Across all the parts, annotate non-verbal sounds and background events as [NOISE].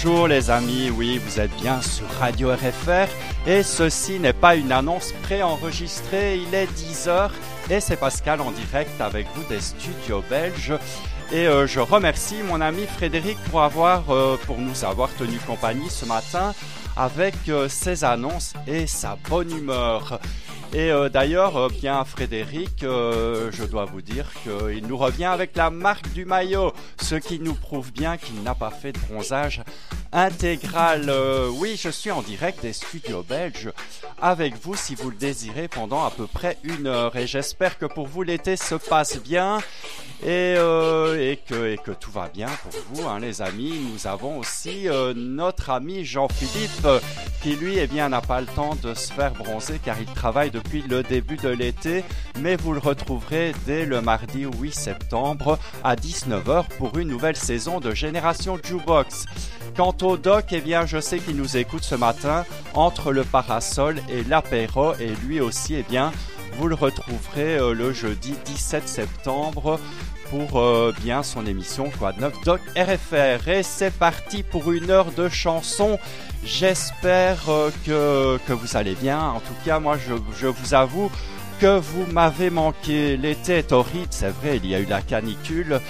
Bonjour, les amis, oui, vous êtes bien sur Radio RFR et ceci n'est pas une annonce préenregistrée, il est 10h et c'est Pascal en direct avec vous des studios belges. Et euh, je remercie mon ami Frédéric pour avoir, euh, pour nous avoir tenu compagnie ce matin avec euh, ses annonces et sa bonne humeur. Et d'ailleurs, bien Frédéric, je dois vous dire qu'il nous revient avec la marque du maillot, ce qui nous prouve bien qu'il n'a pas fait de bronzage intégral. oui, je suis en direct des studios belges avec vous si vous le désirez pendant à peu près une heure. Et j'espère que pour vous l'été se passe bien et, et, que, et que tout va bien pour vous, hein, les amis. Nous avons aussi notre ami Jean-Philippe qui lui, eh bien, n'a pas le temps de se faire bronzer car il travaille depuis le début de l'été, mais vous le retrouverez dès le mardi 8 septembre à 19h pour une nouvelle saison de Génération Jukebox. Quant au doc, eh bien, je sais qu'il nous écoute ce matin entre le parasol et l'apéro et lui aussi, eh bien, vous le retrouverez euh, le jeudi 17 septembre pour euh, bien son émission de neuf Doc RFR. Et c'est parti pour une heure de chansons. J'espère euh, que, que vous allez bien. En tout cas, moi, je, je vous avoue que vous m'avez manqué. L'été est horrible, c'est vrai, il y a eu la canicule.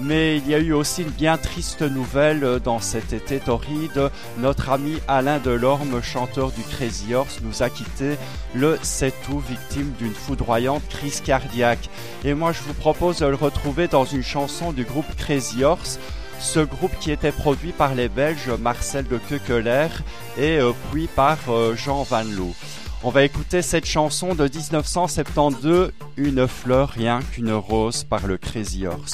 Mais il y a eu aussi une bien triste nouvelle dans cet été torride. Notre ami Alain Delorme, chanteur du Crazy Horse, nous a quitté le 7 août, victime d'une foudroyante crise cardiaque. Et moi, je vous propose de le retrouver dans une chanson du groupe Crazy Horse. Ce groupe qui était produit par les Belges Marcel de Keukeler et euh, puis par euh, Jean Van Loo. On va écouter cette chanson de 1972, Une fleur rien qu'une rose par le Crazy Horse.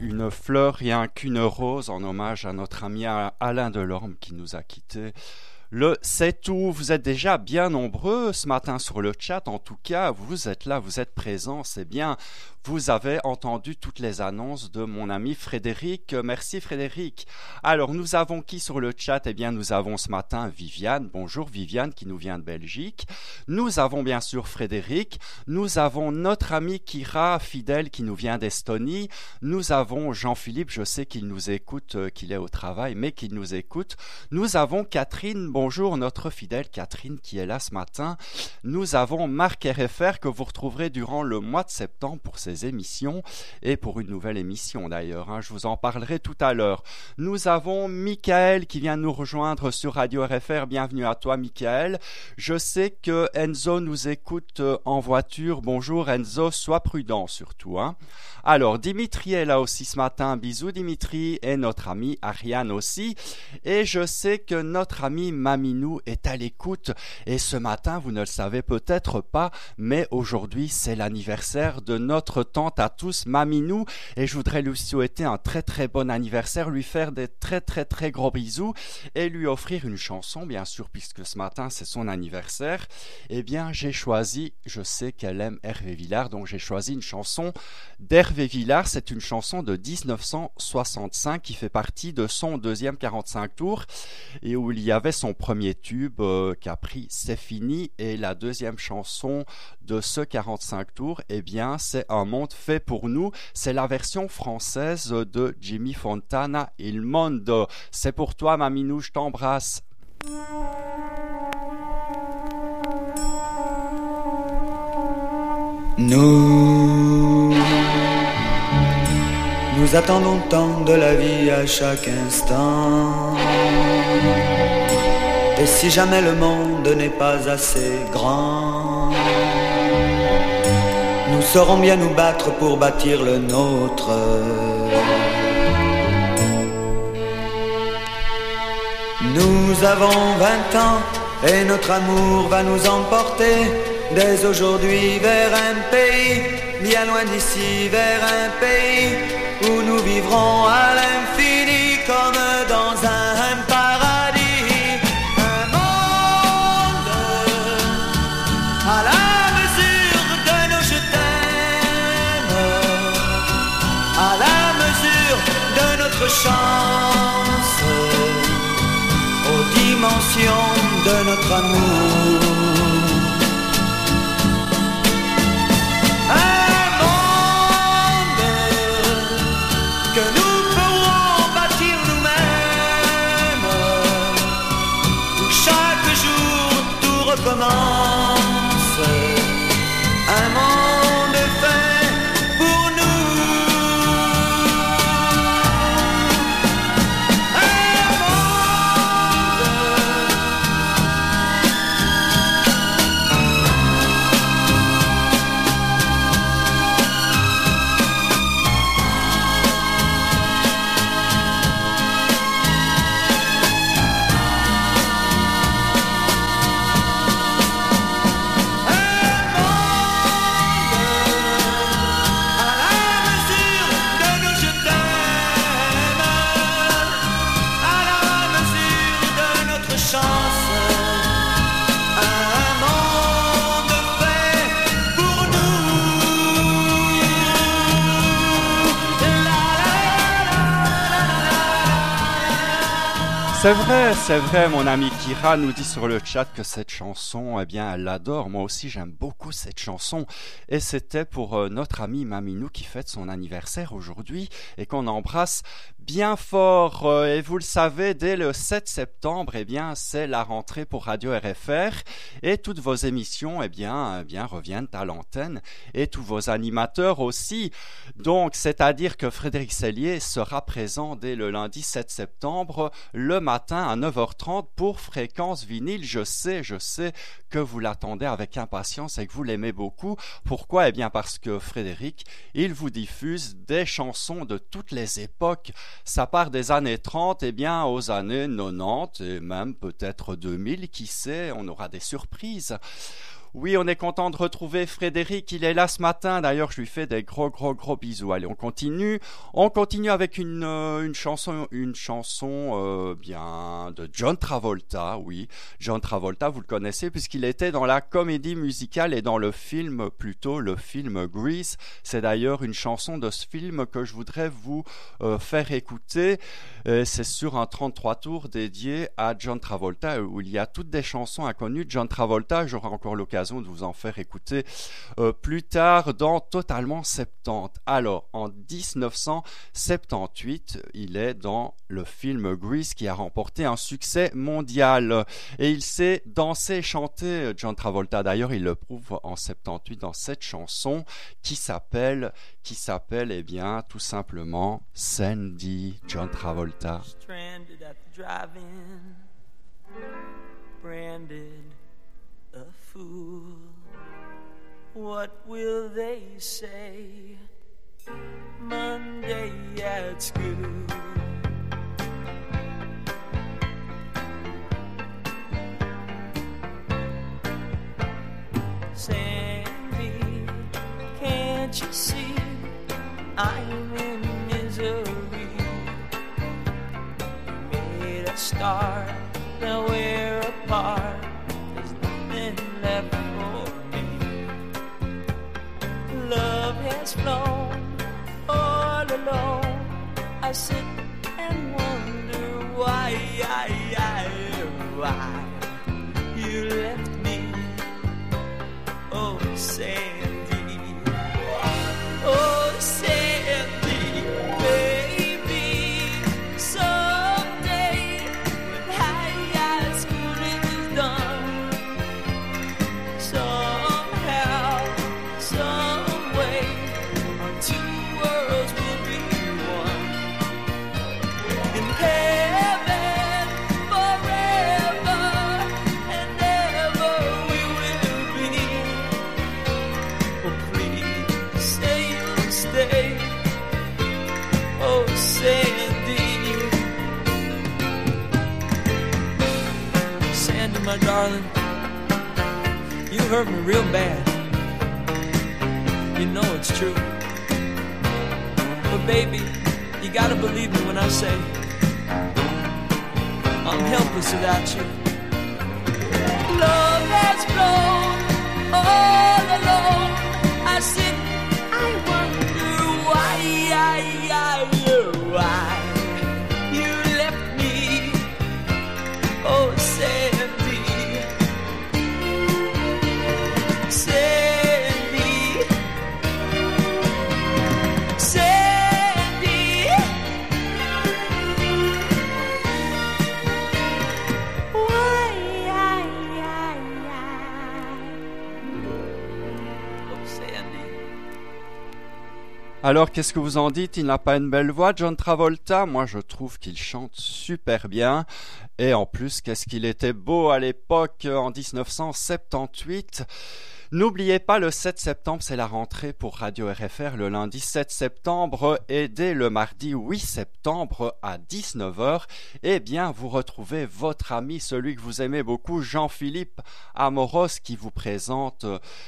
Une fleur rien qu'une rose en hommage à notre ami Alain Delorme qui nous a quittés le 7 août. Vous êtes déjà bien nombreux ce matin sur le chat. En tout cas, vous êtes là, vous êtes présents, c'est bien. Vous avez entendu toutes les annonces de mon ami Frédéric. Merci Frédéric. Alors, nous avons qui sur le chat? Eh bien, nous avons ce matin Viviane. Bonjour Viviane qui nous vient de Belgique. Nous avons bien sûr Frédéric. Nous avons notre ami Kira, fidèle, qui nous vient d'Estonie. Nous avons Jean-Philippe, je sais qu'il nous écoute, euh, qu'il est au travail, mais qu'il nous écoute. Nous avons Catherine. Bonjour notre fidèle Catherine qui est là ce matin. Nous avons Marc RFR que vous retrouverez durant le mois de septembre pour ses émissions et pour une nouvelle émission d'ailleurs. Hein. je vous en parlerai tout à l'heure. Nous avons Michael qui vient nous rejoindre sur Radio RFR. Bienvenue à toi Michael. Je sais que Enzo nous écoute euh, en voiture. Bonjour Enzo, sois prudent surtout. Hein. Alors, Dimitri est là aussi ce matin. Bisous Dimitri et notre ami Ariane aussi. Et je sais que notre ami Maminou est à l'écoute. Et ce matin, vous ne le savez peut-être pas, mais aujourd'hui, c'est l'anniversaire de notre tante à tous, Maminou. Et je voudrais lui souhaiter un très très bon anniversaire, lui faire des très très très gros bisous et lui offrir une chanson, bien sûr, puisque ce matin, c'est son anniversaire. Eh bien, j'ai choisi, je sais qu'elle aime Hervé Villard, donc j'ai choisi une chanson d'Hervé Villard, c'est une chanson de 1965 qui fait partie de son deuxième 45 tours et où il y avait son premier tube euh, qui a pris C'est fini et la deuxième chanson de ce 45 tours, eh bien, c'est Un monde fait pour nous. C'est la version française de Jimmy Fontana, Il Mondo. C'est pour toi, Maminou, je t'embrasse. Nous nous attendons tant de la vie à chaque instant. Et si jamais le monde n'est pas assez grand, nous saurons bien nous battre pour bâtir le nôtre. Nous avons vingt ans et notre amour va nous emporter dès aujourd'hui vers un pays, bien loin d'ici, vers un pays où nous vivrons à l'infini comme C'est vrai, c'est vrai, mon ami Kira nous dit sur le chat que cette chanson, eh bien, elle l'adore. Moi aussi, j'aime beaucoup cette chanson. Et c'était pour euh, notre ami Maminou qui fête son anniversaire aujourd'hui et qu'on embrasse bien fort. Euh, et vous le savez, dès le 7 septembre, eh bien, c'est la rentrée pour Radio RFR et toutes vos émissions, eh bien, eh bien, reviennent à l'antenne et tous vos animateurs aussi. Donc, c'est-à-dire que Frédéric Sellier sera présent dès le lundi 7 septembre, le matin à 9h30 pour Fréquence vinyle. Je sais, je sais que vous l'attendez avec impatience et que vous l'aimez beaucoup. Pourquoi? Eh bien, parce que Frédéric, il vous diffuse des chansons de toutes les époques ça part des années 30 et bien aux années 90 et même peut-être 2000, qui sait, on aura des surprises. Oui, on est content de retrouver Frédéric. Il est là ce matin. D'ailleurs, je lui fais des gros, gros, gros bisous. Allez, on continue. On continue avec une, euh, une chanson, une chanson euh, bien de John Travolta. Oui, John Travolta, vous le connaissez puisqu'il était dans la comédie musicale et dans le film plutôt le film Grease. C'est d'ailleurs une chanson de ce film que je voudrais vous euh, faire écouter. C'est sur un 33 tours dédié à John Travolta où il y a toutes des chansons inconnues de John Travolta. J'aurai encore l'occasion de vous en faire écouter euh, plus tard dans Totalement 70. Alors, en 1978, il est dans le film Grease qui a remporté un succès mondial. Et il sait danser et chanter, John Travolta. D'ailleurs, il le prouve en 78 dans cette chanson qui s'appelle, qui s'appelle, eh bien, tout simplement Sandy, John Travolta. Fool. What will they say Monday at school? Sandy, can't you see I'm in misery? Made a start, now we're apart. Has flown all alone. I sit and wonder why, why you left me. Oh, Sandy. Hurt me real bad. You know it's true. But, baby, you gotta believe me when I say I'm helpless without you. Love has flown all alone. I sit, Alors, qu'est-ce que vous en dites? Il n'a pas une belle voix, John Travolta? Moi, je trouve qu'il chante super bien. Et en plus, qu'est-ce qu'il était beau à l'époque, en 1978 N'oubliez pas, le 7 septembre, c'est la rentrée pour Radio RFR, le lundi 7 septembre et dès le mardi 8 septembre à 19h, eh bien, vous retrouvez votre ami, celui que vous aimez beaucoup, Jean-Philippe Amoros, qui vous présente,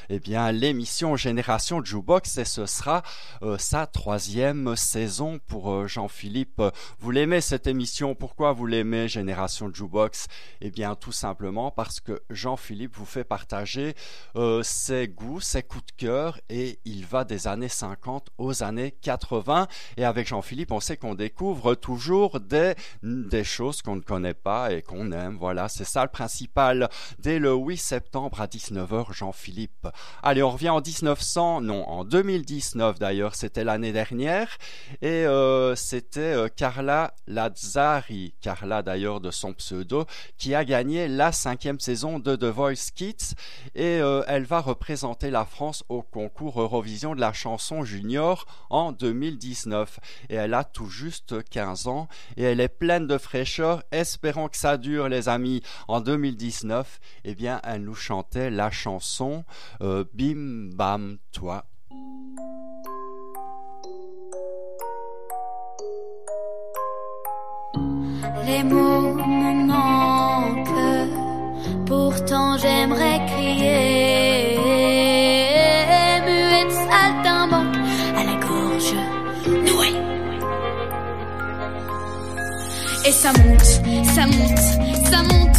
eh bien, l'émission Génération Jukebox et ce sera euh, sa troisième saison pour euh, Jean-Philippe. Vous l'aimez cette émission? Pourquoi vous l'aimez Génération Jukebox? Eh bien, tout simplement parce que Jean-Philippe vous fait partager euh, ses goûts, ses coups de cœur et il va des années 50 aux années 80. Et avec Jean-Philippe, on sait qu'on découvre toujours des, des choses qu'on ne connaît pas et qu'on aime. Voilà, c'est ça le principal. Dès le 8 septembre à 19h, Jean-Philippe. Allez, on revient en 1900, non, en 2019 d'ailleurs, c'était l'année dernière. Et euh, c'était euh, Carla Lazzari, Carla d'ailleurs de son pseudo, qui a gagné la cinquième saison de The Voice Kids. Et euh, elle va représenter la France au concours Eurovision de la chanson junior en 2019. Et elle a tout juste 15 ans et elle est pleine de fraîcheur. Espérons que ça dure, les amis. En 2019, eh bien, elle nous chantait la chanson euh, Bim Bam Toi. Les mots me manquent, pourtant j'aimerais crier. Ça monte, ça monte, ça monte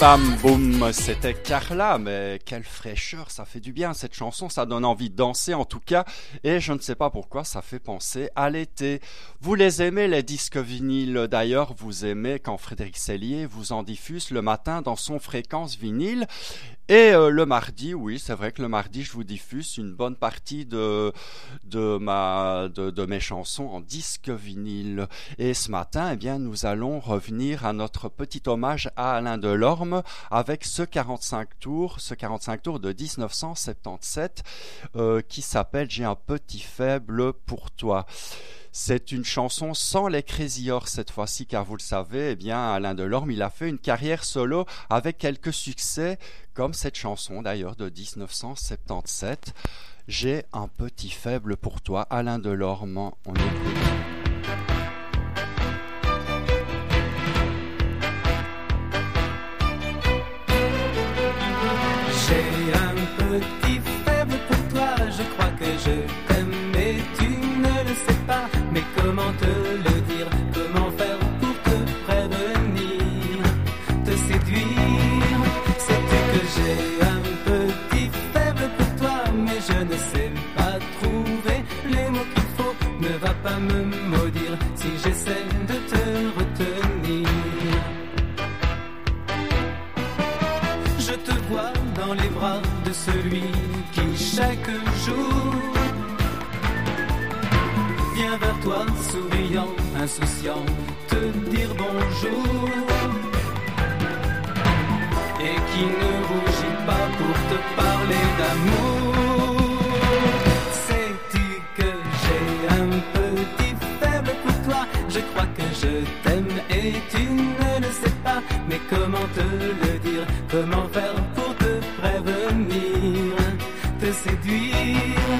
bam boum, c'était Carla, mais quelle fraîcheur, ça fait du bien cette chanson, ça donne envie de danser en tout cas, et je ne sais pas pourquoi ça fait penser à l'été. Vous les aimez les disques vinyles d'ailleurs, vous aimez quand Frédéric Sellier vous en diffuse le matin dans son fréquence vinyle, et euh, le mardi, oui, c'est vrai que le mardi, je vous diffuse une bonne partie de de ma de, mes chansons en disque vinyle. Et ce matin, eh bien, nous allons revenir à notre petit hommage à Alain Delorme avec ce 45 tours, ce 45 tours de 1977 euh, qui s'appelle J'ai un petit faible pour toi. C'est une chanson sans les Crazy cette fois-ci, car vous le savez, eh bien, Alain Delorme, il a fait une carrière solo avec quelques succès, comme cette chanson d'ailleurs de 1977. J'ai un petit faible pour toi, Alain Delorme. Comment insouciant, te dire bonjour. Et qui ne rougit pas pour te parler d'amour. Sais-tu que j'ai un petit faible pour toi? Je crois que je t'aime et tu ne le sais pas. Mais comment te le dire? Comment faire pour te prévenir? Te séduire?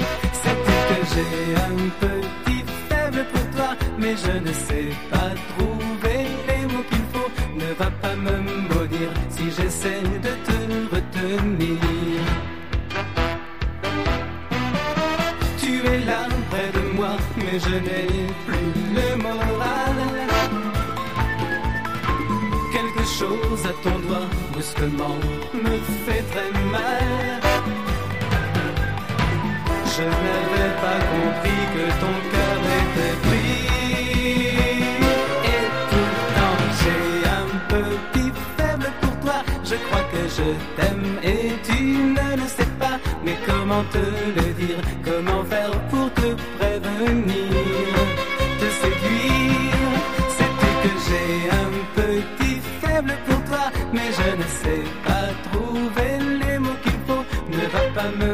Sais-tu que j'ai un petit Mais je ne sais pas trouver les mots qu'il faut Ne va pas me maudire si j'essaie de te retenir Tu es là près de moi, mais je n'ai plus le moral. Quelque chose à ton doigt brusquement me fait très mal. Je t'aime et tu ne le sais pas. Mais comment te le dire Comment faire pour te prévenir Te séduire? Sais-tu que j'ai un petit faible pour toi Mais je ne sais pas trouver les mots qu'il faut Ne va pas me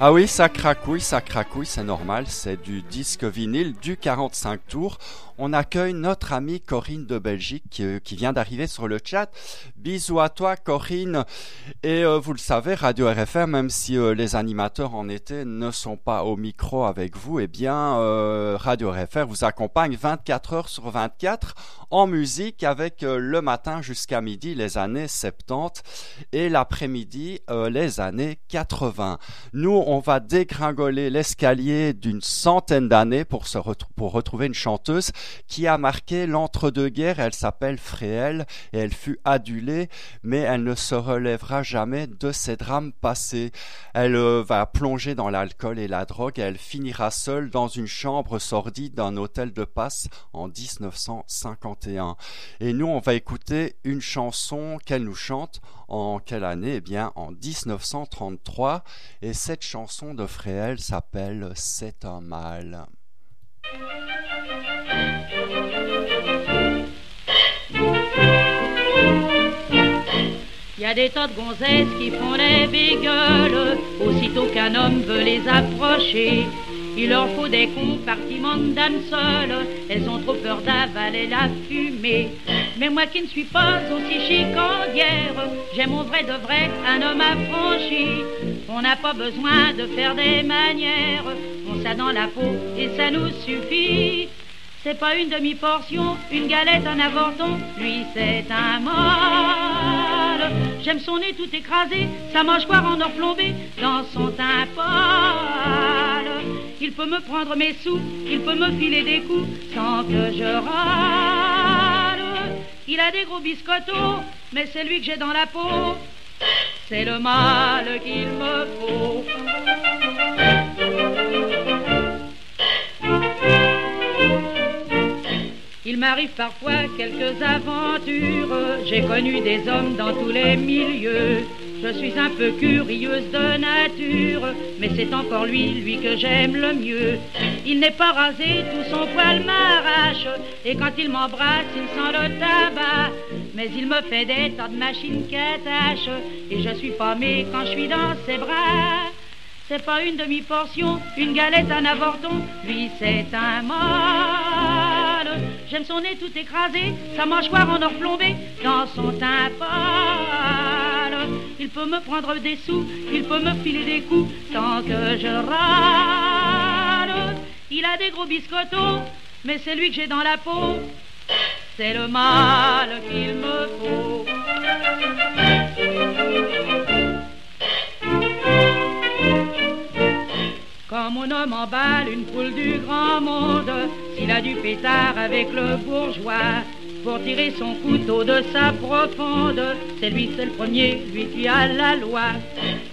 Ah oui, ça cracouille, ça cracouille, c'est normal, c'est du disque vinyle du 45 tours. On accueille notre amie Corinne de Belgique qui, euh, qui vient d'arriver sur le chat. Bisous à toi Corinne. Et euh, vous le savez, Radio RFR, même si euh, les animateurs en été ne sont pas au micro avec vous, eh bien euh, Radio RFR vous accompagne 24 heures sur 24 en musique avec euh, le matin jusqu'à midi les années 70 et l'après-midi euh, les années 80. Nous, on va dégringoler l'escalier d'une centaine d'années pour, se pour retrouver une chanteuse qui a marqué l'entre-deux-guerres. Elle s'appelle Fréhel et elle fut adulée, mais elle ne se relèvera jamais de ses drames passés. Elle euh, va plonger dans l'alcool et la drogue et elle finira seule dans une chambre sordide d'un hôtel de passe en 1951. Et nous, on va écouter une chanson qu'elle nous chante en quelle année? Eh bien, en 1933. Et cette chanson de Fréhel s'appelle C'est un mal. Il y a des tas de gonzesses qui font les bégueules, aussitôt qu'un homme veut les approcher. Il leur faut des compartiments d'âme seules, elles ont trop peur d'avaler la fumée. Mais moi qui ne suis pas aussi chicandière, j'ai mon vrai de vrai, un homme affranchi. On n'a pas besoin de faire des manières, on s'a dans la peau et ça nous suffit. C'est pas une demi-portion, une galette, un avorton, lui c'est un mâle. J'aime son nez tout écrasé, sa mâchoire en or plombé, dans son teint. Il peut me prendre mes sous, il peut me filer des coups, sans que je râle. Il a des gros biscottos, mais c'est lui que j'ai dans la peau. C'est le mal qu'il me faut. Il m'arrive parfois quelques aventures. J'ai connu des hommes dans tous les milieux. Je suis un peu curieuse de nature, mais c'est encore lui, lui que j'aime le mieux. Il n'est pas rasé, tout son poil m'arrache, et quand il m'embrasse, il sent le tabac. Mais il me fait des tas de machines qui attachent, et je suis pommée quand je suis dans ses bras. C'est pas une demi-portion, une galette, un avorton, lui c'est un mâle. J'aime son nez tout écrasé, sa mâchoire en or plombé, dans son teint pâle. Il peut me prendre des sous, il peut me filer des coups, tant que je râle. Il a des gros biscottos, mais c'est lui que j'ai dans la peau. C'est le mal qu'il me faut. Mon homme emballe une poule du grand monde, s'il a du pétard avec le bourgeois, pour tirer son couteau de sa profonde, c'est lui, c'est le premier, lui qui a la loi.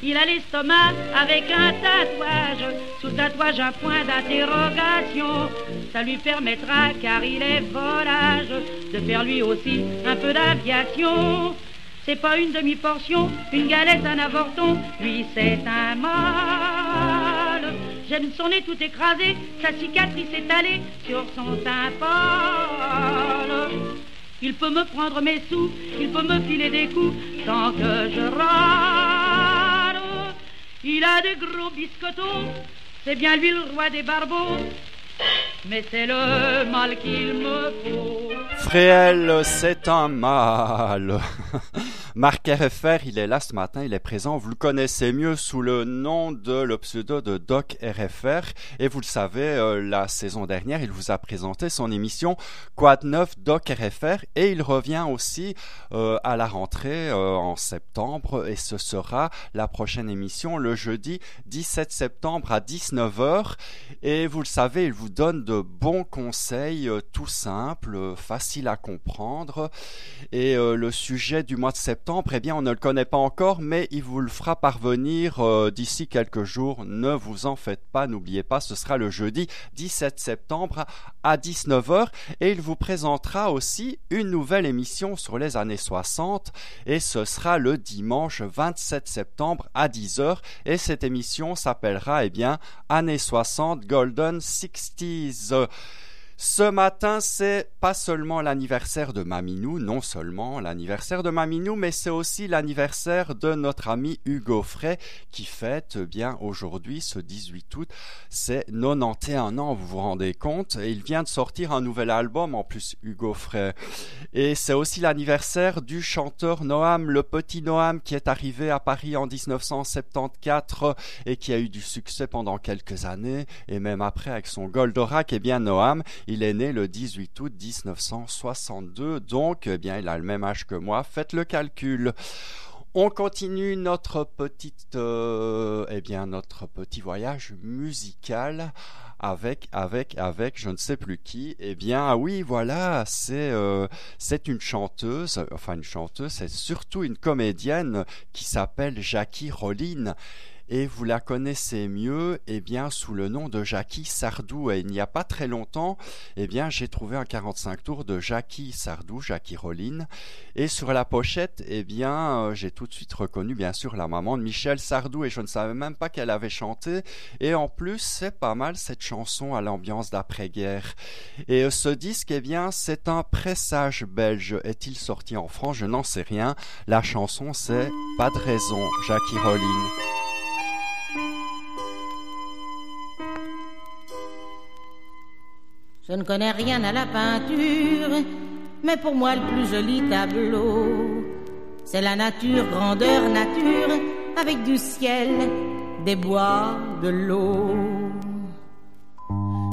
Il a l'estomac avec un tatouage, sous tatouage un point d'interrogation. Ça lui permettra, car il est volage, de faire lui aussi un peu d'aviation. C'est pas une demi-portion, une galette, un avorton, lui c'est un mâle. J'aime son nez tout écrasé, sa cicatrice étalée sur son teint. Il peut me prendre mes sous, il peut me filer des coups, tant que je râle. Il a des gros biscottos, c'est bien lui le roi des barbeaux, mais c'est le mal qu'il me faut. Fréhel, c'est un mal. [LAUGHS] Marc RFR, il est là ce matin, il est présent. Vous le connaissez mieux sous le nom de le pseudo de Doc RFR. Et vous le savez, euh, la saison dernière, il vous a présenté son émission Quad 9 Doc RFR. Et il revient aussi euh, à la rentrée euh, en septembre. Et ce sera la prochaine émission le jeudi 17 septembre à 19h. Et vous le savez, il vous donne de bons conseils tout simples, faciles à comprendre. Et le sujet du mois de septembre eh bien, on ne le connaît pas encore, mais il vous le fera parvenir euh, d'ici quelques jours. Ne vous en faites pas, n'oubliez pas, ce sera le jeudi 17 septembre à 19h et il vous présentera aussi une nouvelle émission sur les années 60 et ce sera le dimanche 27 septembre à 10h et cette émission s'appellera, eh bien, Années 60 Golden 60s. Ce matin, c'est pas seulement l'anniversaire de Maminou, non seulement l'anniversaire de Maminou, mais c'est aussi l'anniversaire de notre ami Hugo Frey qui fête bien aujourd'hui, ce 18 août, c'est 91 ans, vous vous rendez compte, et il vient de sortir un nouvel album en plus, Hugo Frey. Et c'est aussi l'anniversaire du chanteur Noam, le petit Noam qui est arrivé à Paris en 1974 et qui a eu du succès pendant quelques années, et même après avec son Goldorak, et eh bien Noam, il est né le 18 août 1962, donc eh bien il a le même âge que moi. Faites le calcul. On continue notre petite, euh, eh bien notre petit voyage musical avec avec avec je ne sais plus qui. Eh bien oui voilà c'est euh, c'est une chanteuse, enfin une chanteuse, c'est surtout une comédienne qui s'appelle Jackie Rollin et vous la connaissez mieux eh bien sous le nom de Jackie Sardou. Et il n'y a pas très longtemps eh bien j'ai trouvé un 45 tours de Jackie Sardou Jackie Rollin et sur la pochette eh bien euh, j'ai tout de suite reconnu bien sûr la maman de Michel Sardou. Et je ne savais même pas qu'elle avait chanté. Et en plus c'est pas mal cette chanson à l'ambiance d'après-guerre. Et euh, ce disque eh bien c'est un pressage belge. Est-il sorti en France? Je n'en sais rien. La chanson c'est Pas de raison Jackie Rollin Je ne connais rien à la peinture, mais pour moi le plus joli tableau, c'est la nature, grandeur nature, avec du ciel, des bois, de l'eau.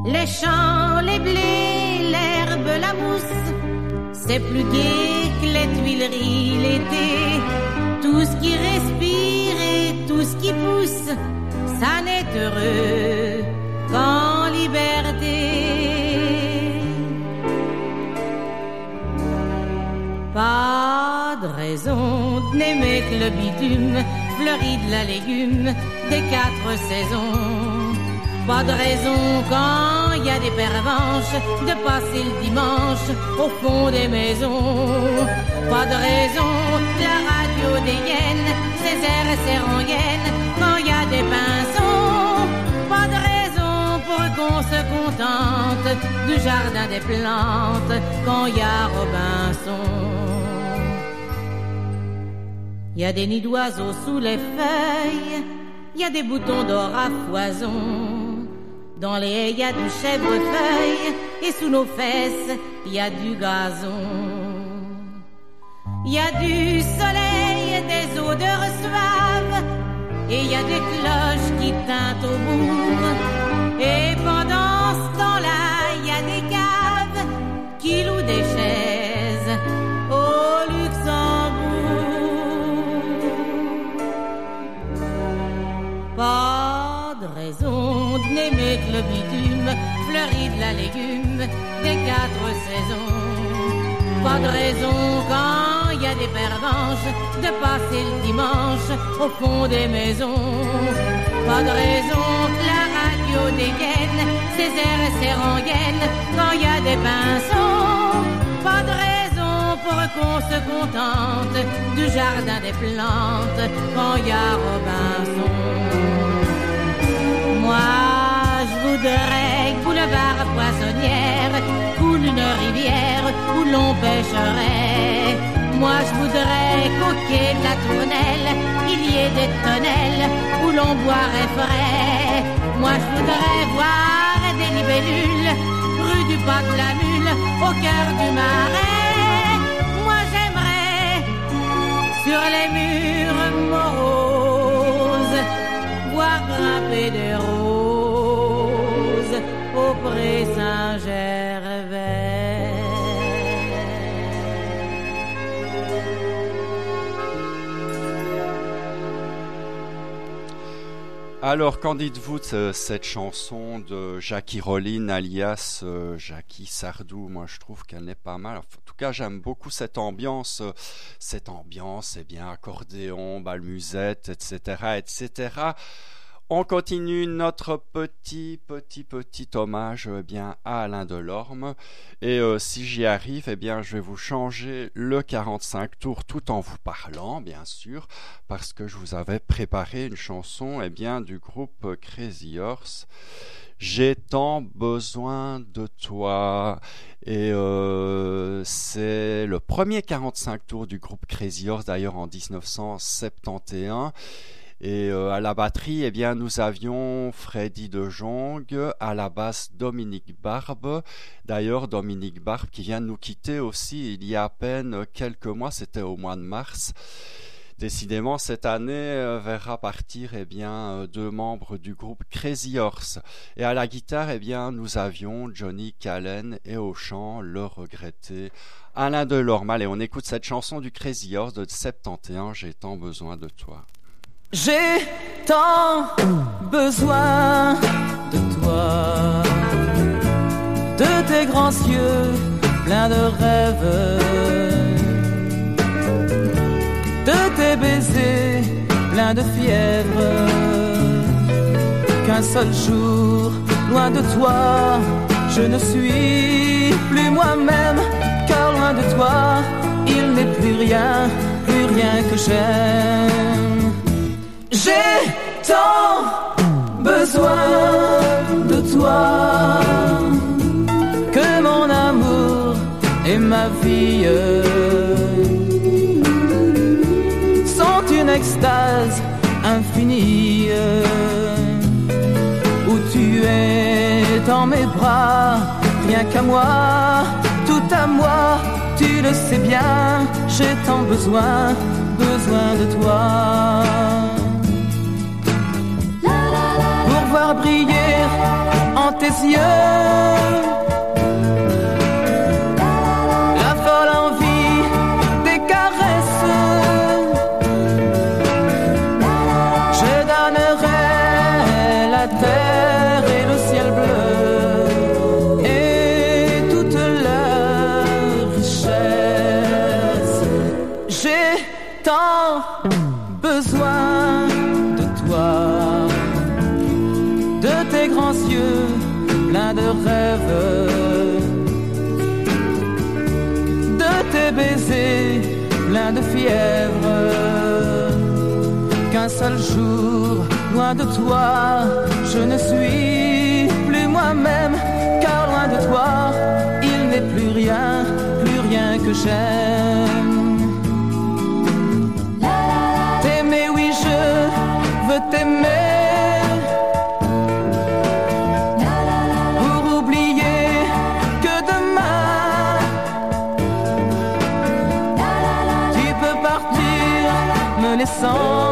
Les champs, les blés, l'herbe, la mousse, c'est plus gai que les tuileries l'été. Tout ce qui respire et tout ce qui pousse, ça n'est heureux qu'en liberté. Pas de raison d'aimer que le bitume fleurit de la légume des quatre saisons. Pas de raison quand il y a des pervenches de passer le dimanche au fond des maisons. Pas de raison la radio des hyènes, ses airs et ses rengaines quand il y a des pinceaux. Pas de raison pour qu'on se contente du jardin des plantes quand il y a Robinson. Il y a des nids d'oiseaux sous les feuilles, il y a des boutons d'or à foison. Dans les haies, il y a du chèvrefeuille, et sous nos fesses, il y a du gazon. Il y a du soleil des odeurs suaves, et il y a des cloches qui teintent au bourg. Et pendant ce temps-là, il y a des caves qui louent des chaises le bitume fleurit de la légume des quatre saisons. Pas de raison quand il y a des pervenches de passer le dimanche au fond des maisons. Pas de raison que la radio dégaine ses airs et ses rengaines quand il y a des pinceaux. Pas de raison pour qu'on se contente du jardin des plantes quand il y a Robinson. Moi, je voudrais que boulevard poissonnière coule une rivière où l'on pêcherait. Moi, je voudrais qu'au quai de la tournelle, il y ait des tonnelles où l'on boirait frais. Moi, je voudrais voir des libellules rue du pas de la mule au cœur du marais. Moi, j'aimerais sur les murs moroses, voir grimper des roses Alors, qu'en dites-vous de cette chanson de Jackie Rollin, alias euh, Jackie Sardou? Moi, je trouve qu'elle n'est pas mal. En tout cas, j'aime beaucoup cette ambiance. euh, Cette ambiance, eh bien, accordéon, balmusette, etc., etc. On continue notre petit, petit, petit hommage eh bien, à Alain Delorme. Et euh, si j'y arrive, eh bien, je vais vous changer le 45 tours tout en vous parlant, bien sûr, parce que je vous avais préparé une chanson eh bien, du groupe Crazy Horse. J'ai tant besoin de toi. Et euh, c'est le premier 45 tours du groupe Crazy Horse, d'ailleurs en 1971. Et euh, à la batterie, eh bien, nous avions Freddy de Jong, à la basse Dominique Barbe. D'ailleurs, Dominique Barbe qui vient de nous quitter aussi il y a à peine quelques mois, c'était au mois de mars. Décidément, cette année euh, verra partir eh bien, euh, deux membres du groupe Crazy Horse. Et à la guitare, eh bien, nous avions Johnny Callen et au chant le regretté Alain Delorme. Allez, on écoute cette chanson du Crazy Horse de 71, J'ai tant besoin de toi. J'ai tant besoin de toi, de tes grands yeux pleins de rêves, de tes baisers pleins de fièvre. Qu'un seul jour, loin de toi, je ne suis plus moi-même, car loin de toi, il n'est plus rien, plus rien que j'aime. J'ai tant besoin de toi que mon amour et ma vie sont une extase infinie où tu es dans mes bras, rien qu'à moi, tout à moi, tu le sais bien, j'ai tant besoin, besoin de toi. Voir briller en tes yeux la folle envie des caresses. Je donnerai la terre et le ciel bleu et toute leur richesse. J'ai tant besoin de toi, de rêves, de tes baisers pleins de fièvre. Qu'un seul jour, loin de toi, je ne suis plus moi-même, car loin de toi, il n'est plus rien, plus rien que j'aime. T'aimer, oui, je veux t'aimer. Me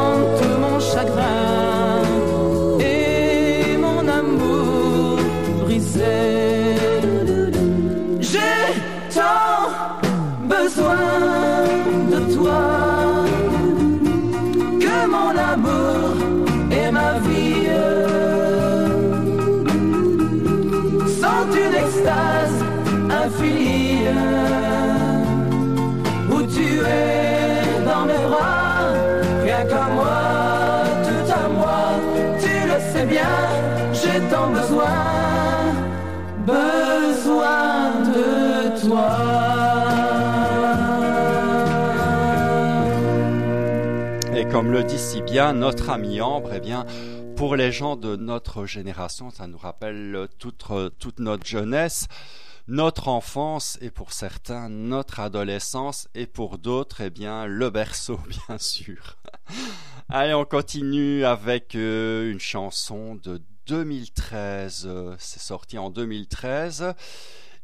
comme le dit si bien notre ami Ambre, eh bien, pour les gens de notre génération, ça nous rappelle toute, toute notre jeunesse, notre enfance et pour certains notre adolescence et pour d'autres, eh bien, le berceau, [LAUGHS] bien sûr. Allez, on continue avec euh, une chanson de 2013. Euh, C'est sorti en 2013.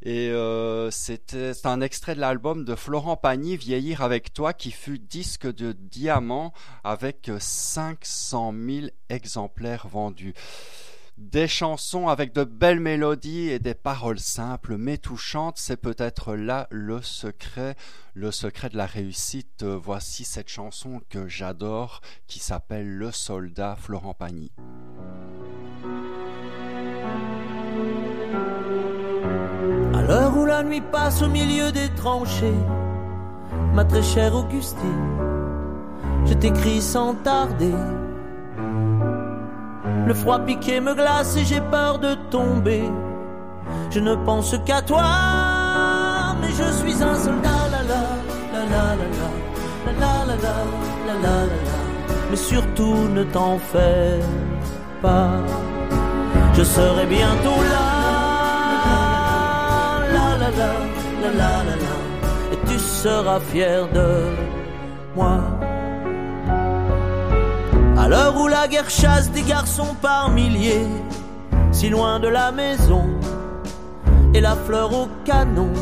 Et euh, c'était un extrait de l'album de Florent Pagny, Vieillir avec toi, qui fut disque de diamant avec 500 000 exemplaires vendus. Des chansons avec de belles mélodies et des paroles simples mais touchantes, c'est peut-être là le secret, le secret de la réussite. Voici cette chanson que j'adore qui s'appelle Le soldat Florent Pagny. L'heure où la nuit passe au milieu des tranchées, ma très chère Augustine, je t'écris sans tarder le froid piqué me glace et j'ai peur de tomber. Je ne pense qu'à toi, mais je suis un soldat. La la la la la la Mais surtout ne t'en fais pas. Je serai bientôt là. Et tu seras fier de moi. À l'heure où la guerre chasse des garçons par milliers, si loin de la maison, et la fleur au canon.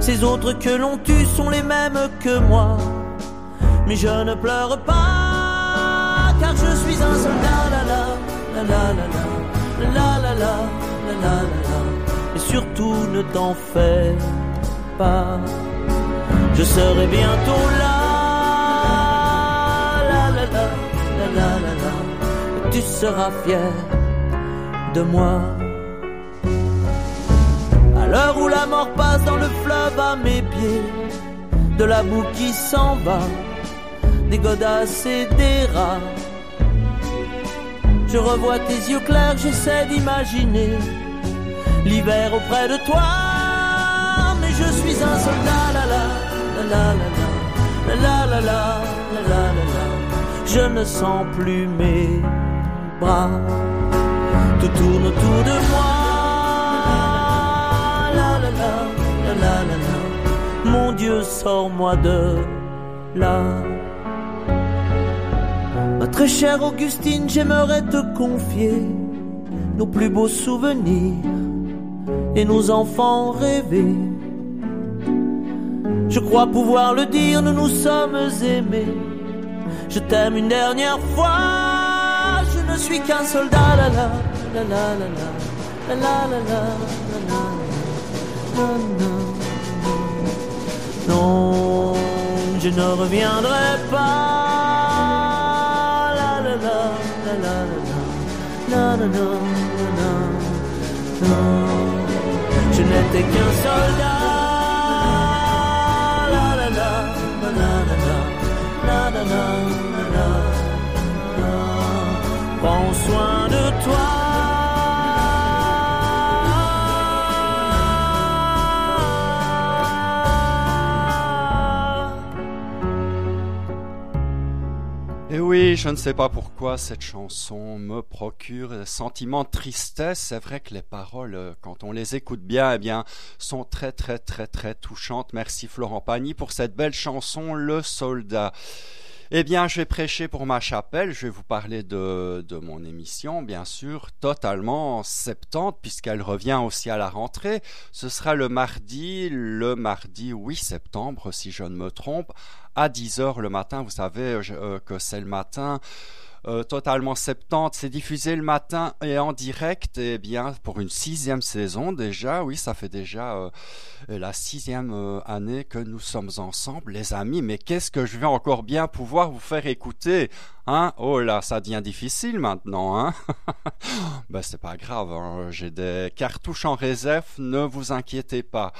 Ces autres que l'on tue sont les mêmes que moi, mais je ne pleure pas, car je suis un soldat. Surtout ne t'en fais pas, je serai bientôt là. tu seras fier de moi. À l'heure où la mort passe dans le fleuve à mes pieds, de la boue qui s'en va, des godasses et des rats. Je revois tes yeux clairs, j'essaie d'imaginer l'hiver auprès de toi. Mais je suis un soldat, la la la la la la la la la la je ne sens plus mes bras. Tout tourne autour de moi. La la la, la la la la. Mon Dieu, sors-moi de là. Ma très chère Augustine, j'aimerais te confier nos plus beaux souvenirs et nos enfants rêvés. Je crois pouvoir le dire, nous nous sommes aimés je t'aime une dernière fois. Je ne suis qu'un soldat. La la la la Non, je ne reviendrai pas. N'étais qu'un soldat. Oui, je ne sais pas pourquoi cette chanson me procure un sentiment de tristesse. C'est vrai que les paroles, euh, quand on les écoute bien, eh bien, sont très très très très touchantes. Merci Florent Pagny pour cette belle chanson, Le Soldat. Eh bien, je vais prêcher pour ma chapelle. Je vais vous parler de, mon émission, bien sûr, totalement en septembre, puisqu'elle revient aussi à la rentrée. Ce sera le mardi, le mardi 8 septembre, si je ne me trompe, à 10 heures le matin. Vous savez euh, que c'est le matin euh, totalement 70. C'est diffusé le matin et en direct, et eh bien pour une sixième saison déjà. Oui, ça fait déjà euh, la sixième euh, année que nous sommes ensemble, les amis. Mais qu'est-ce que je vais encore bien pouvoir vous faire écouter Hein? Oh là, ça devient difficile maintenant, hein? [LAUGHS] Ben c'est pas grave, hein. j'ai des cartouches en réserve, ne vous inquiétez pas.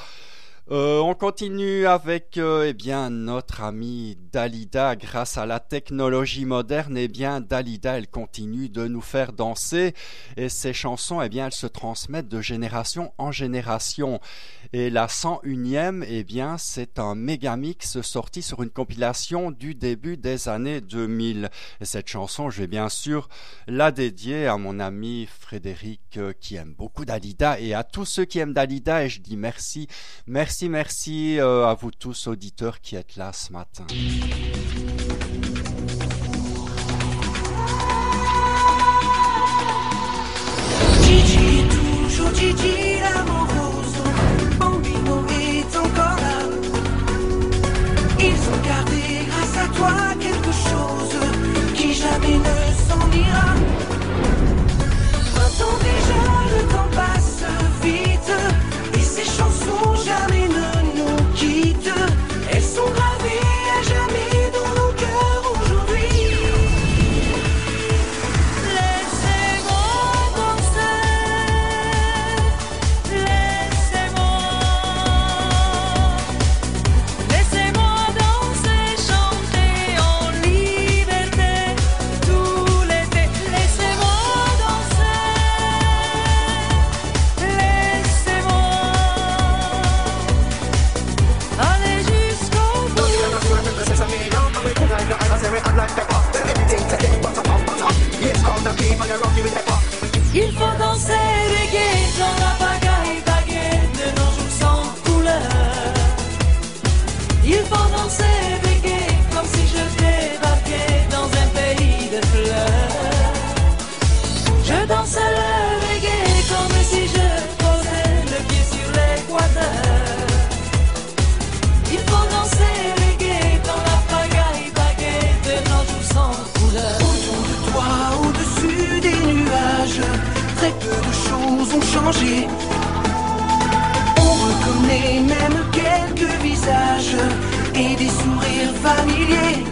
Euh, on continue avec euh, eh bien notre amie Dalida. Grâce à la technologie moderne, eh bien Dalida, elle continue de nous faire danser et ses chansons, eh bien elles se transmettent de génération en génération. Et la 101e, eh bien c'est un mégamix sorti sur une compilation du début des années 2000. Et cette chanson, je vais bien sûr la dédier à mon ami Frédéric euh, qui aime beaucoup Dalida et à tous ceux qui aiment Dalida. Et je dis merci, merci Merci, merci euh, à vous tous auditeurs qui êtes là ce matin. On reconnaît même quelques visages et des sourires familiers.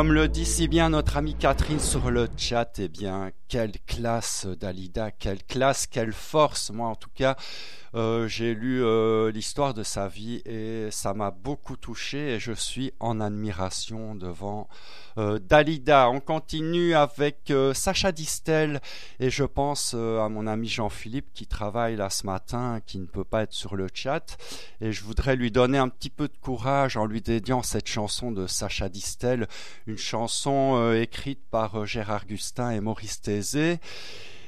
Comme le dit si bien notre amie Catherine sur le chat, eh bien, quelle classe Dalida, quelle classe, quelle force. Moi, en tout cas, euh, j'ai lu euh, l'histoire de sa vie et ça m'a beaucoup touché et je suis en admiration devant euh, Dalida. On continue avec Sacha Distel et je pense à mon ami Jean-Philippe qui travaille là ce matin, qui ne peut pas être sur le chat et je voudrais lui donner un petit peu de courage en lui dédiant cette chanson de Sacha Distel, une chanson écrite par Gérard Gustin et Maurice Thésée.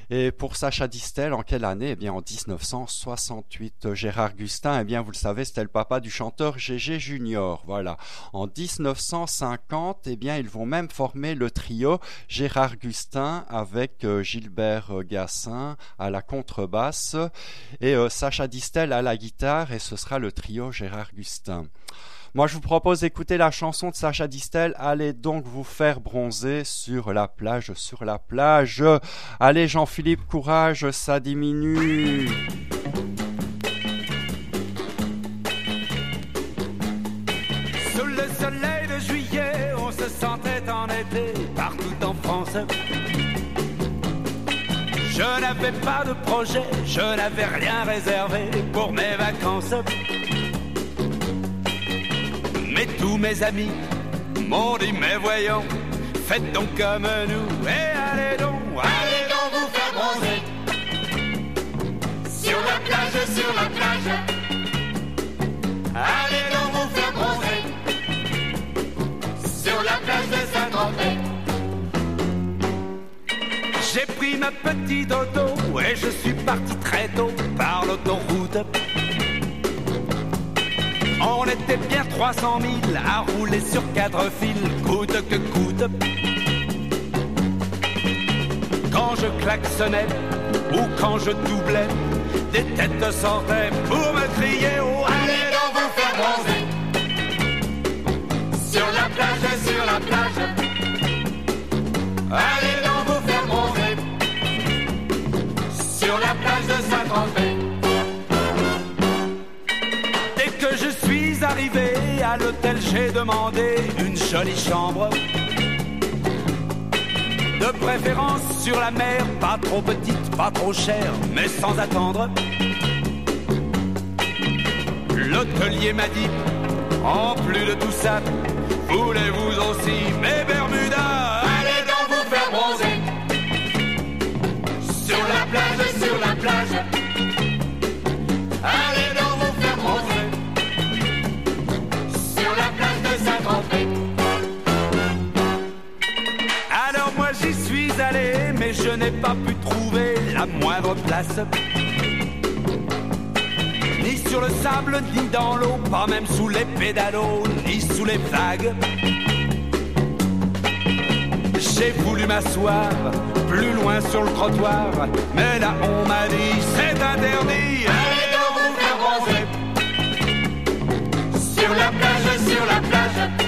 Et pour Sacha Distel, en quelle année? Eh bien, en 1968. Gérard Gustin, eh bien, vous le savez, c'était le papa du chanteur Gégé Junior. Voilà. En 1950, eh bien, ils vont même former le trio Gérard Gustin avec euh, Gilbert Gassin à la contrebasse et euh, Sacha Distel à la guitare et ce sera le trio Gérard Gustin. Moi, je vous propose d'écouter la chanson de Sacha Distel. Allez donc vous faire bronzer sur la plage, sur la plage. Allez, Jean-Philippe, courage, ça diminue. Sous le soleil de juillet, on se sentait en été partout en France. Je n'avais pas de projet, je n'avais rien réservé pour mes vacances. Mais tous mes amis m'ont dit, mais voyons, faites donc comme nous, et allez donc, allez donc vous faire bronzer. Sur la plage, sur la plage. Allez donc vous faire bronzer. Sur la plage de Saint-Tropez. J'ai pris ma petite auto et je suis parti très tôt par l'autoroute. On était bien 300 000 à rouler sur quatre fils, coûte que coûte. Quand je klaxonnais ou quand je doublais, des têtes sortaient pour me crier Oh, allez donc vous faire bronzer. Sur la plage, sur la plage. Allez donc vous faire bronzer. Sur la plage de Saint-Tropez. À l'hôtel, j'ai demandé une jolie chambre. De préférence sur la mer, pas trop petite, pas trop chère, mais sans attendre. L'hôtelier m'a dit, en plus de tout ça, voulez-vous aussi mes Bermudas? Allez donc vous faire bronzer. Sur la plage, sur la plage. N'ai pas pu trouver la moindre place. Ni sur le sable, ni dans l'eau, pas même sous les pédalos, ni sous les vagues. J'ai voulu m'asseoir plus loin sur le trottoir, mais là on m'a dit c'est interdit. Allez donc vous faire bronzer. Sur la plage, sur la plage.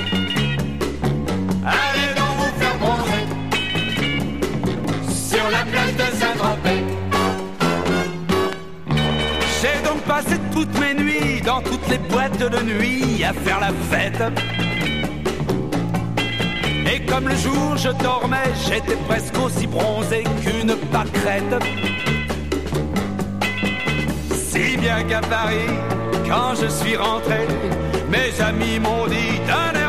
Passé toutes mes nuits dans toutes les boîtes de nuit à faire la fête. Et comme le jour je dormais, j'étais presque aussi bronzé qu'une pâquerette. Si bien qu'à Paris, quand je suis rentré, mes amis m'ont dit d'un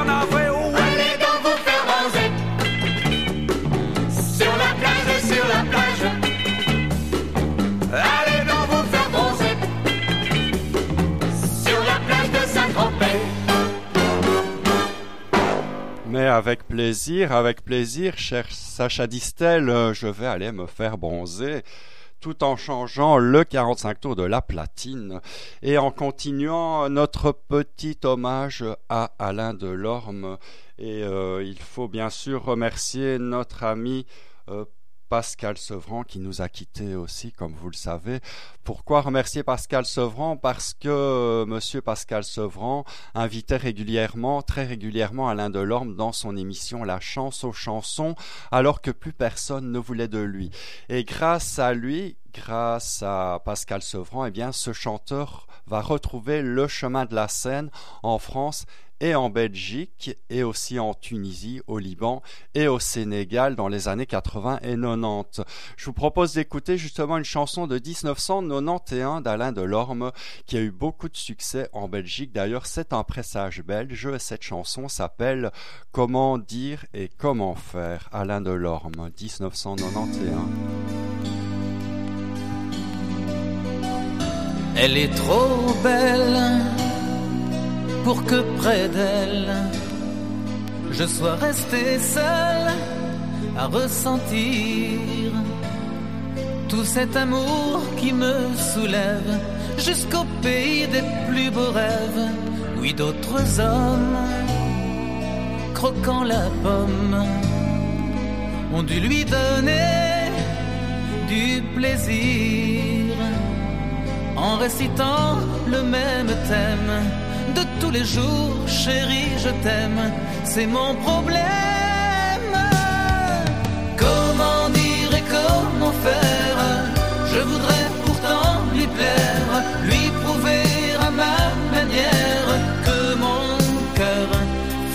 Mais avec plaisir, avec plaisir, cher Sacha Distel, euh, je vais aller me faire bronzer tout en changeant le 45 tours de la platine et en continuant notre petit hommage à Alain Delorme. Et euh, il faut bien sûr remercier notre ami euh, Pascal Sevran qui nous a quittés aussi, comme vous le savez. Pourquoi remercier Pascal Sevran? Parce que euh, Monsieur Pascal Sevran invitait régulièrement, très régulièrement, Alain Delorme dans son émission La Chance aux chansons, alors que plus personne ne voulait de lui. Et grâce à lui, grâce à Pascal Sevran, eh bien, ce chanteur va retrouver le chemin de la scène en France et en Belgique et aussi en Tunisie, au Liban et au Sénégal dans les années 80 et 90. Je vous propose d'écouter justement une chanson de 1991 d'Alain Delorme qui a eu beaucoup de succès en Belgique. D'ailleurs, c'est un pressage belge et cette chanson s'appelle Comment dire et comment faire Alain Delorme 1991. Elle est trop belle pour que près d'elle je sois resté seul à ressentir tout cet amour qui me soulève jusqu'au pays des plus beaux rêves. Oui, d'autres hommes, croquant la pomme, ont dû lui donner du plaisir en récitant le même thème. De tous les jours, chérie, je t'aime, c'est mon problème. Comment dire et comment faire? Je voudrais pourtant lui plaire, lui prouver à ma manière que mon cœur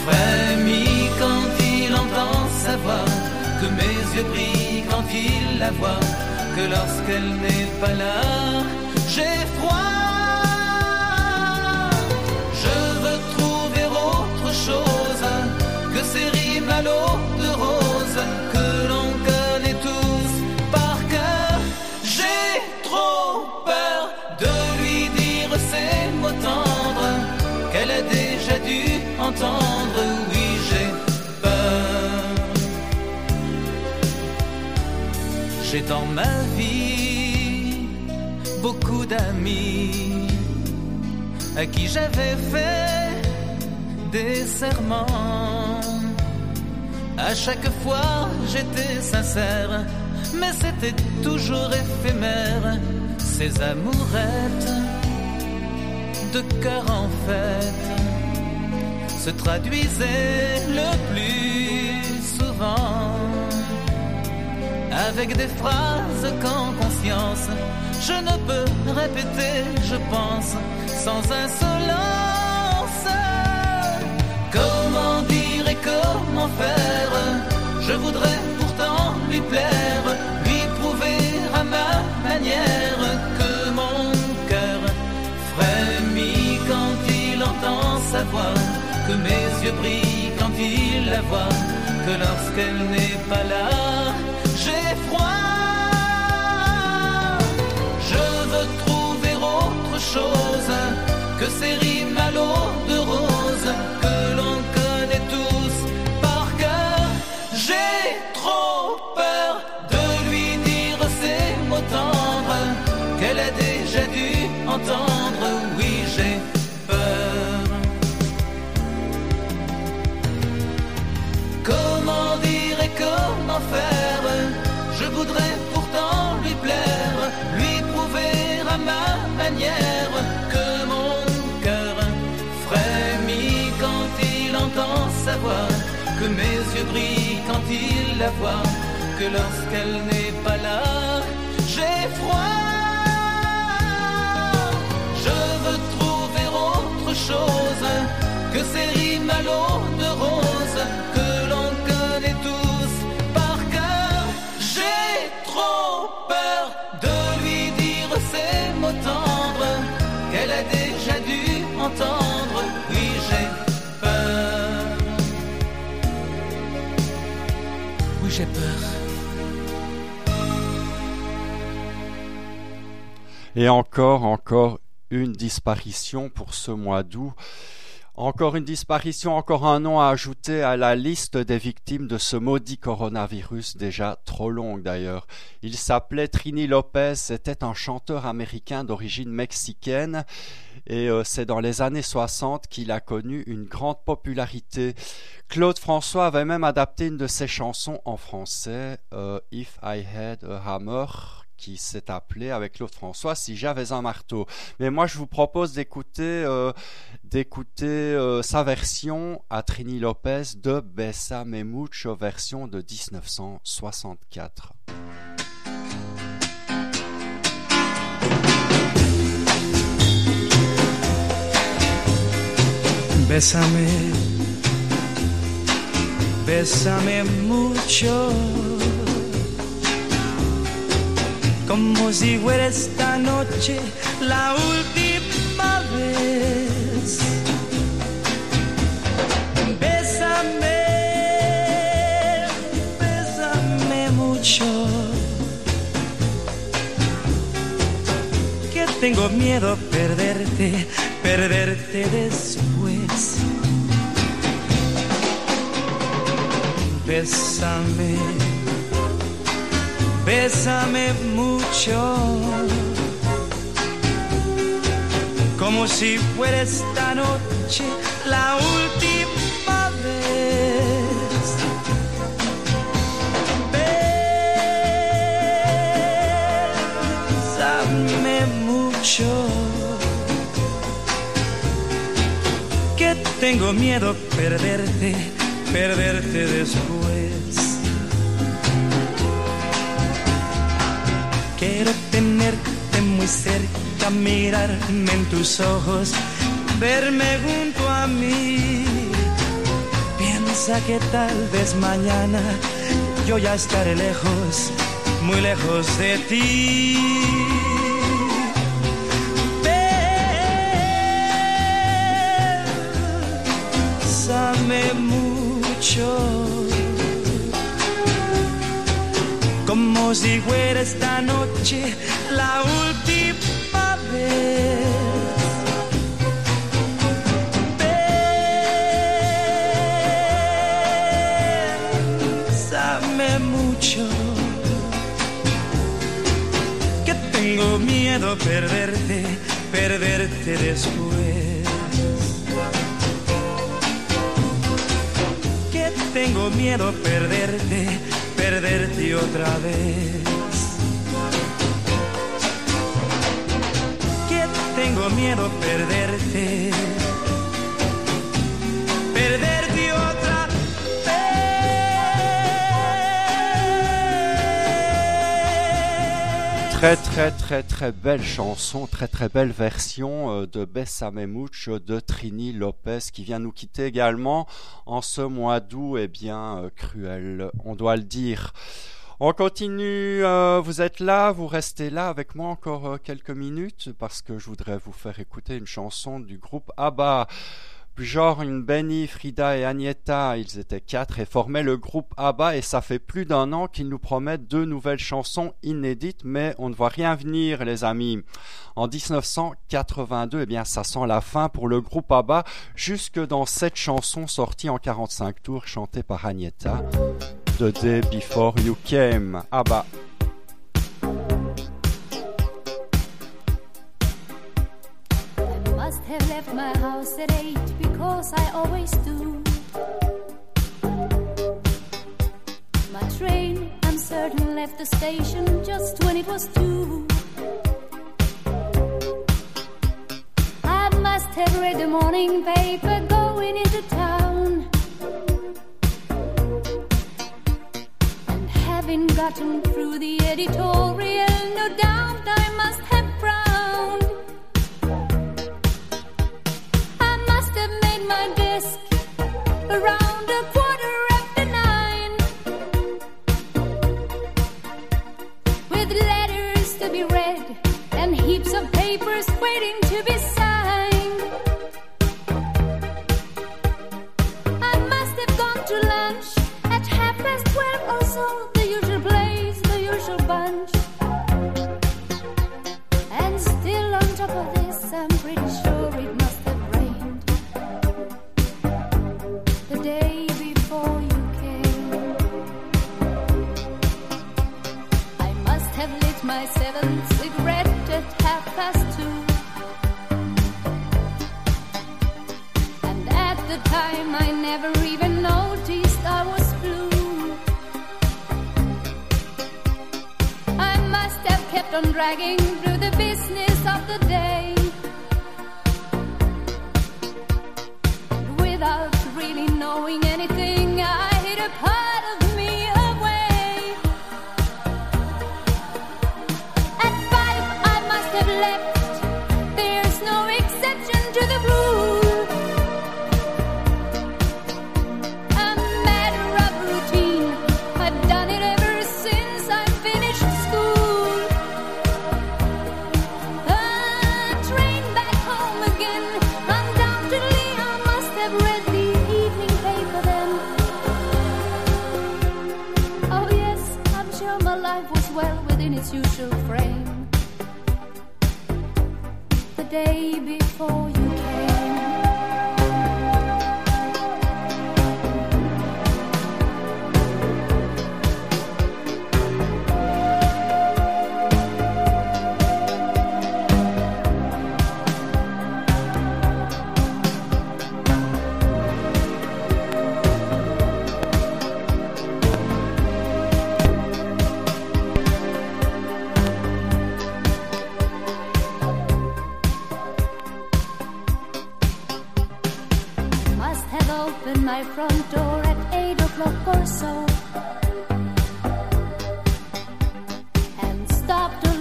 frémit quand il entend sa voix, que mes yeux brillent quand il la voit, que lorsqu'elle n'est pas là, dans ma vie beaucoup d'amis à qui j'avais fait des serments. À chaque fois j'étais sincère, mais c'était toujours éphémère. Ces amourettes de cœur en fête se traduisaient le plus souvent avec des phrases qu'en conscience je ne peux répéter, je pense, sans insolence. Comment dire et comment faire? Je voudrais pourtant lui plaire, lui prouver à ma manière que mon cœur frémit quand il entend sa voix, que mes yeux brillent quand il la voit, que lorsqu'elle n'est pas là, j'ai froid. Je veux trouver autre chose que ces rimes à l'eau de rose que l'on connaît tous par cœur. J'ai trop peur de lui dire ces mots tendres qu'elle a déjà dû entendre. Oui, j'ai peur. Comment dire et comment faire que mon cœur frémit quand il entend sa voix, que mes yeux brillent quand il la voit, que lorsqu'elle n'est pas là, j'ai froid. Je veux trouver autre chose Et encore, encore une disparition pour ce mois d'août. Encore une disparition, encore un nom à ajouter à la liste des victimes de ce maudit coronavirus, déjà trop longue d'ailleurs. Il s'appelait Trini Lopez, c'était un chanteur américain d'origine mexicaine et euh, c'est dans les années 60 qu'il a connu une grande popularité. Claude François avait même adapté une de ses chansons en français, euh, If I Had a Hammer, qui s'est appelé avec Claude François Si j'avais un marteau. Mais moi, je vous propose d'écouter euh, d'écouter euh, sa version à Trini Lopez de Bessa Mucho, version de 1964. Bésame, bésame mucho, como si fuera esta noche la última vez. Bésame, bésame mucho, que tengo miedo perderte, perderte después. Bésame, bésame mucho, como si fuera esta noche la última vez. Bésame mucho, que tengo miedo perderte, perderte después. Quiero tenerte muy cerca, mirarme en tus ojos, verme junto a mí. Piensa que tal vez mañana yo ya estaré lejos, muy lejos de ti. Mucho, como si fuera esta noche la última vez. Bésame mucho, que tengo miedo perderte, perderte después. Que tengo miedo perderte, perderte otra vez. Que tengo miedo perderte, Très très très belle chanson, très très belle version euh, de Bessame Mucho de Trini Lopez qui vient nous quitter également en ce mois d'août et bien euh, cruel, on doit le dire. On continue, euh, vous êtes là, vous restez là avec moi encore quelques minutes parce que je voudrais vous faire écouter une chanson du groupe ABBA. Une Benny, Frida et Agneta, ils étaient quatre et formaient le groupe ABBA et ça fait plus d'un an qu'ils nous promettent deux nouvelles chansons inédites mais on ne voit rien venir les amis. En 1982, eh bien ça sent la fin pour le groupe ABBA jusque dans cette chanson sortie en 45 tours chantée par Agneta. The Day Before You Came, ABBA. Because I always do. My train, I'm certain, left the station just when it was two. I must have read the morning paper going into town. And having gotten through the editorial, no doubt with letters to be read and heaps of papers waiting to be signed. Kept on dragging through the business of the day.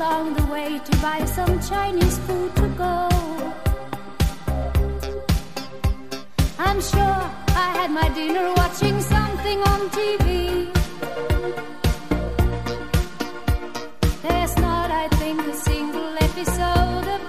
Along the way to buy some Chinese food to go. I'm sure I had my dinner watching something on TV. There's not, I think, a single episode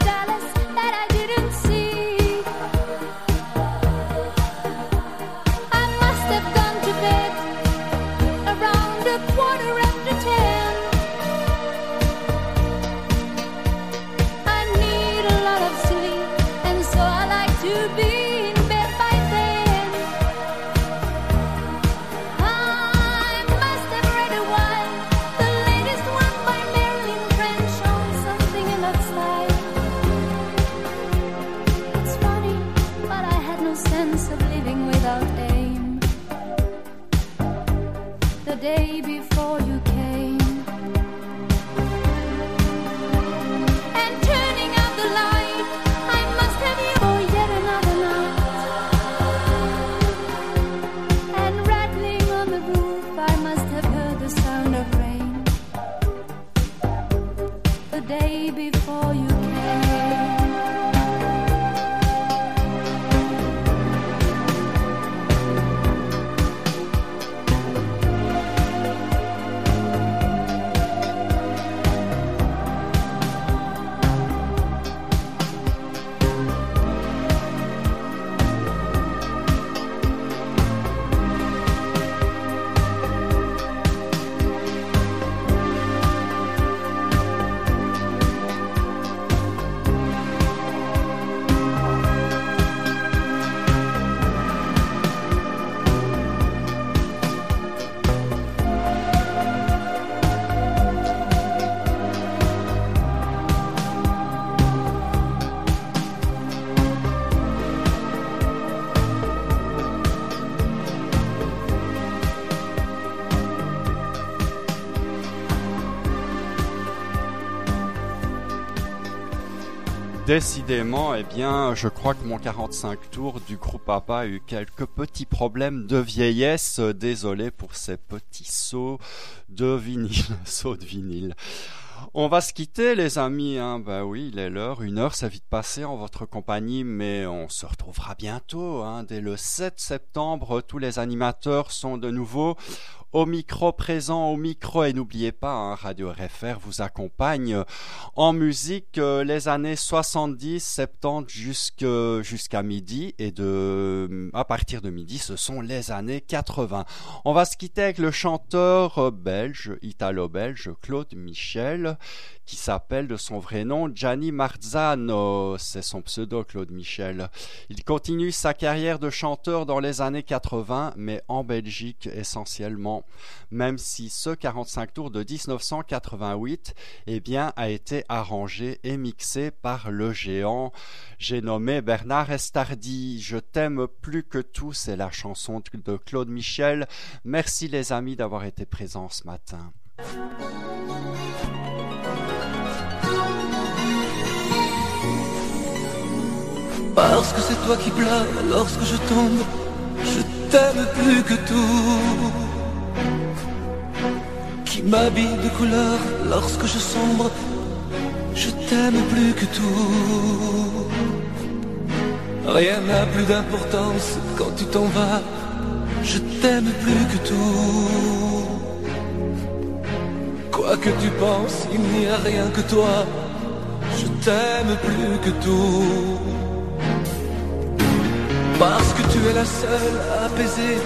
Décidément, eh bien, je crois que mon 45 tours du groupe ABBA a eu quelques petits problèmes de vieillesse. Désolé pour ces petits sauts de vinyle, [LAUGHS] sauts de vinyle. On va se quitter, les amis. Hein. Ben oui, il est l'heure. Une heure, ça vite passé en votre compagnie, mais on se retrouvera bientôt. Hein. Dès le 7 septembre, tous les animateurs sont de nouveau au micro présent au micro. Et n'oubliez pas hein, Radio RFR vous accompagne en musique euh, les années 70 70 jusqu'à midi. Et de à partir de midi ce sont les années 80 on va se quitter avec le chanteur belge italo-belge Claude Michel qui s'appelle de son vrai nom Gianni Marzano, c'est son pseudo Claude Michel. Il continue sa carrière de chanteur dans les années 80, mais en Belgique essentiellement, même si ce 45 tours de 1988 eh bien, a été arrangé et mixé par le géant, j'ai nommé Bernard Estardi. Je t'aime plus que tout, c'est la chanson de Claude Michel. Merci les amis d'avoir été présents ce matin. Parce que c'est toi qui pleure lorsque je tombe, je t'aime plus que tout. Qui m'habille de couleur lorsque je sombre, je t'aime plus que tout. Rien n'a plus d'importance quand tu t'en vas, je t'aime plus que tout. Quoi que tu penses, il n'y a rien que toi, je t'aime plus que tout. Parce que tu es la seule à apaiser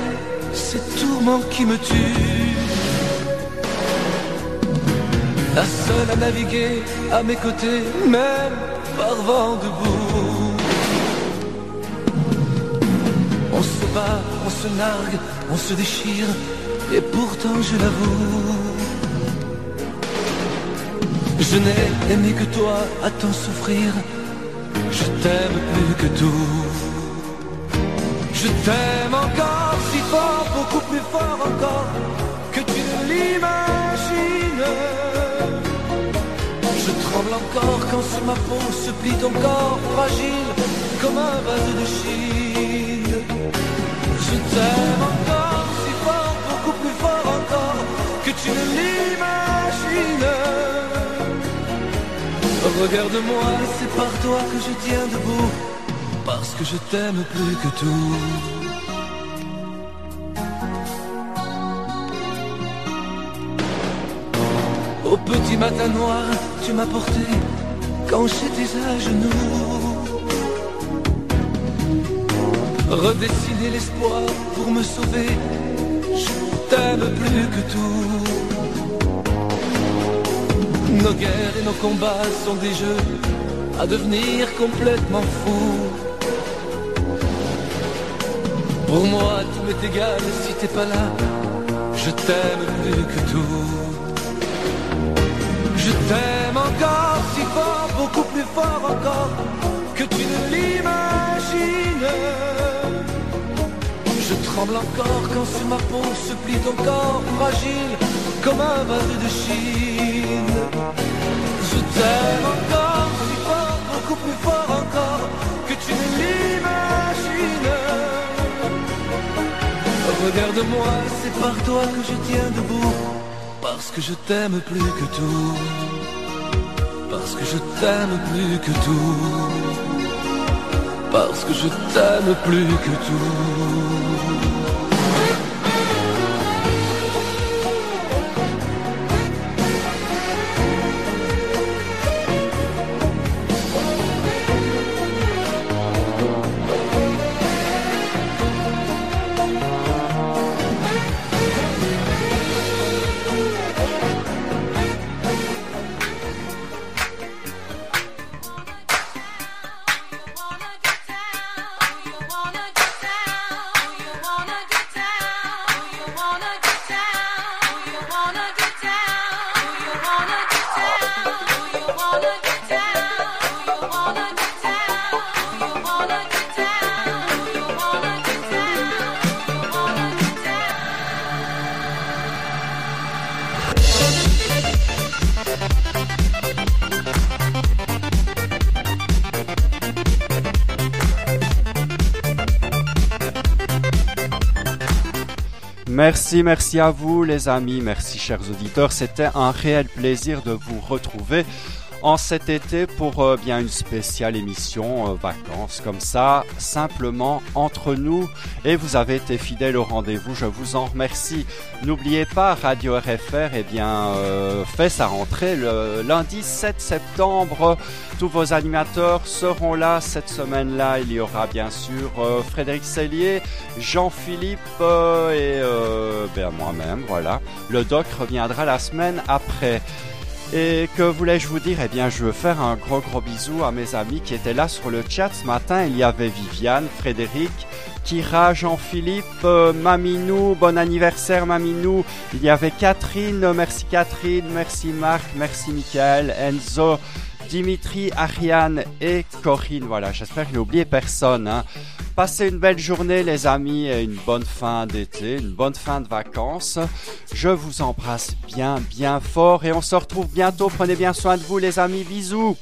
ces tourments qui me tuent. La seule à naviguer à mes côtés, même par vent debout. On se bat, on se nargue, on se déchire, et pourtant je l'avoue. Je n'ai aimé que toi à t'en souffrir, je t'aime plus que tout. Je t'aime encore si fort, beaucoup plus fort encore que tu ne l'imagines. Je tremble encore quand sur ma peau se plie ton corps fragile comme un vase de Chine. Je t'aime encore si fort, beaucoup plus fort encore que tu ne l'imagines. Regarde-moi, c'est par toi que je tiens debout parce que je t'aime plus que tout. Au petit matin noir, tu m'as porté quand j'étais à genoux. Redessiner l'espoir pour me sauver, je t'aime plus que tout. Nos guerres et nos combats sont des jeux à devenir complètement fous. Pour moi, tout m'est égal si t'es pas là. Je t'aime plus que tout. Je t'aime encore si fort, beaucoup plus fort encore que tu ne l'imagines. Je tremble encore quand sur ma peau se plie ton corps fragile comme un vase de Chine. Je t'aime encore si fort, beaucoup plus fort encore que tu ne l'imagines. Regarde-moi, c'est par toi que je tiens debout. Parce que je t'aime plus que tout. Parce que je t'aime plus que tout. Parce que je t'aime plus que tout. Merci, merci à vous les amis, merci chers auditeurs. C'était un réel plaisir de vous retrouver en cet été pour euh, bien une spéciale émission euh, vacances comme ça, simplement entre nous. Et vous avez été fidèles au rendez-vous, je vous en remercie. N'oubliez pas, Radio RFR eh bien, euh, fait sa rentrée le lundi 7 septembre. Tous vos animateurs seront là cette semaine-là. Il y aura bien sûr Frédéric Cellier, Jean-Philippe et ben, moi-même. Voilà. Le doc reviendra la semaine après. Et que voulais-je vous dire? Eh bien, je veux faire un gros gros bisou à mes amis qui étaient là sur le chat ce matin. Il y avait Viviane, Frédéric, Kira, Jean-Philippe, euh, Maminou, bon anniversaire Maminou. Il y avait Catherine, merci Catherine, merci Marc, merci Michael, Enzo, Dimitri, Ariane et Corinne. Voilà, j'espère que j'ai oublié personne. Hein. Passez une belle journée les amis et une bonne fin d'été, une bonne fin de vacances. Je vous embrasse bien bien fort et on se retrouve bientôt. Prenez bien soin de vous les amis. Bisous.